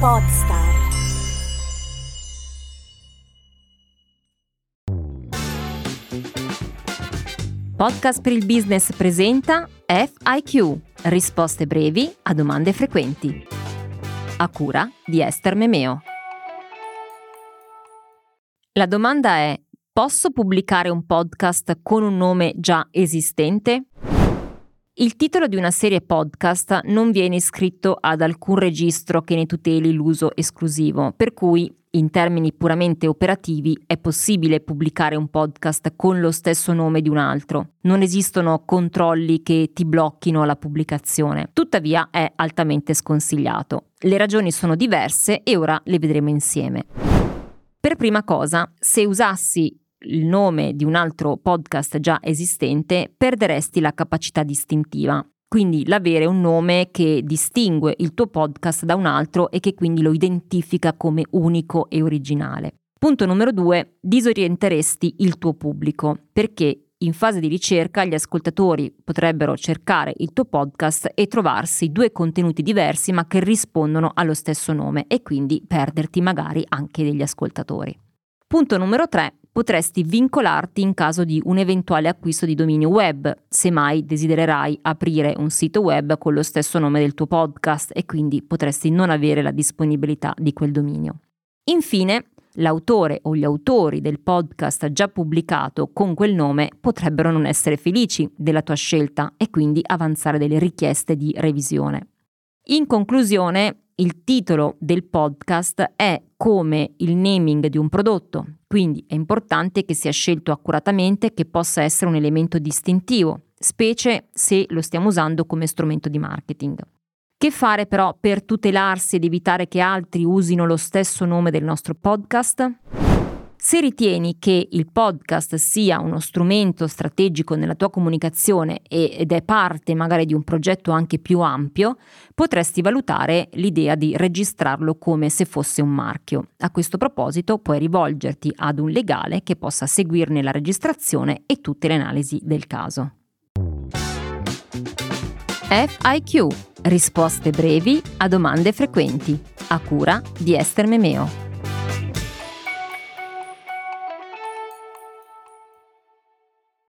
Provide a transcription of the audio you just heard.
Podstar. Podcast per il business presenta FIQ, risposte brevi a domande frequenti. A cura di Esther Memeo. La domanda è: posso pubblicare un podcast con un nome già esistente? Il titolo di una serie podcast non viene iscritto ad alcun registro che ne tuteli l'uso esclusivo, per cui in termini puramente operativi è possibile pubblicare un podcast con lo stesso nome di un altro. Non esistono controlli che ti blocchino la pubblicazione. Tuttavia è altamente sconsigliato. Le ragioni sono diverse e ora le vedremo insieme. Per prima cosa, se usassi il nome di un altro podcast già esistente, perderesti la capacità distintiva. Quindi l'avere un nome che distingue il tuo podcast da un altro e che quindi lo identifica come unico e originale. Punto numero due, disorienteresti il tuo pubblico perché in fase di ricerca gli ascoltatori potrebbero cercare il tuo podcast e trovarsi due contenuti diversi ma che rispondono allo stesso nome e quindi perderti magari anche degli ascoltatori. Punto numero 3. Potresti vincolarti in caso di un eventuale acquisto di dominio web, se mai desidererai aprire un sito web con lo stesso nome del tuo podcast e quindi potresti non avere la disponibilità di quel dominio. Infine, l'autore o gli autori del podcast già pubblicato con quel nome potrebbero non essere felici della tua scelta e quindi avanzare delle richieste di revisione. In conclusione, il titolo del podcast è come il naming di un prodotto, quindi è importante che sia scelto accuratamente che possa essere un elemento distintivo, specie se lo stiamo usando come strumento di marketing. Che fare però per tutelarsi ed evitare che altri usino lo stesso nome del nostro podcast? Se ritieni che il podcast sia uno strumento strategico nella tua comunicazione ed è parte magari di un progetto anche più ampio, potresti valutare l'idea di registrarlo come se fosse un marchio. A questo proposito puoi rivolgerti ad un legale che possa seguirne la registrazione e tutte le analisi del caso. FIQ Risposte brevi a domande frequenti. A cura di Esther Memeo.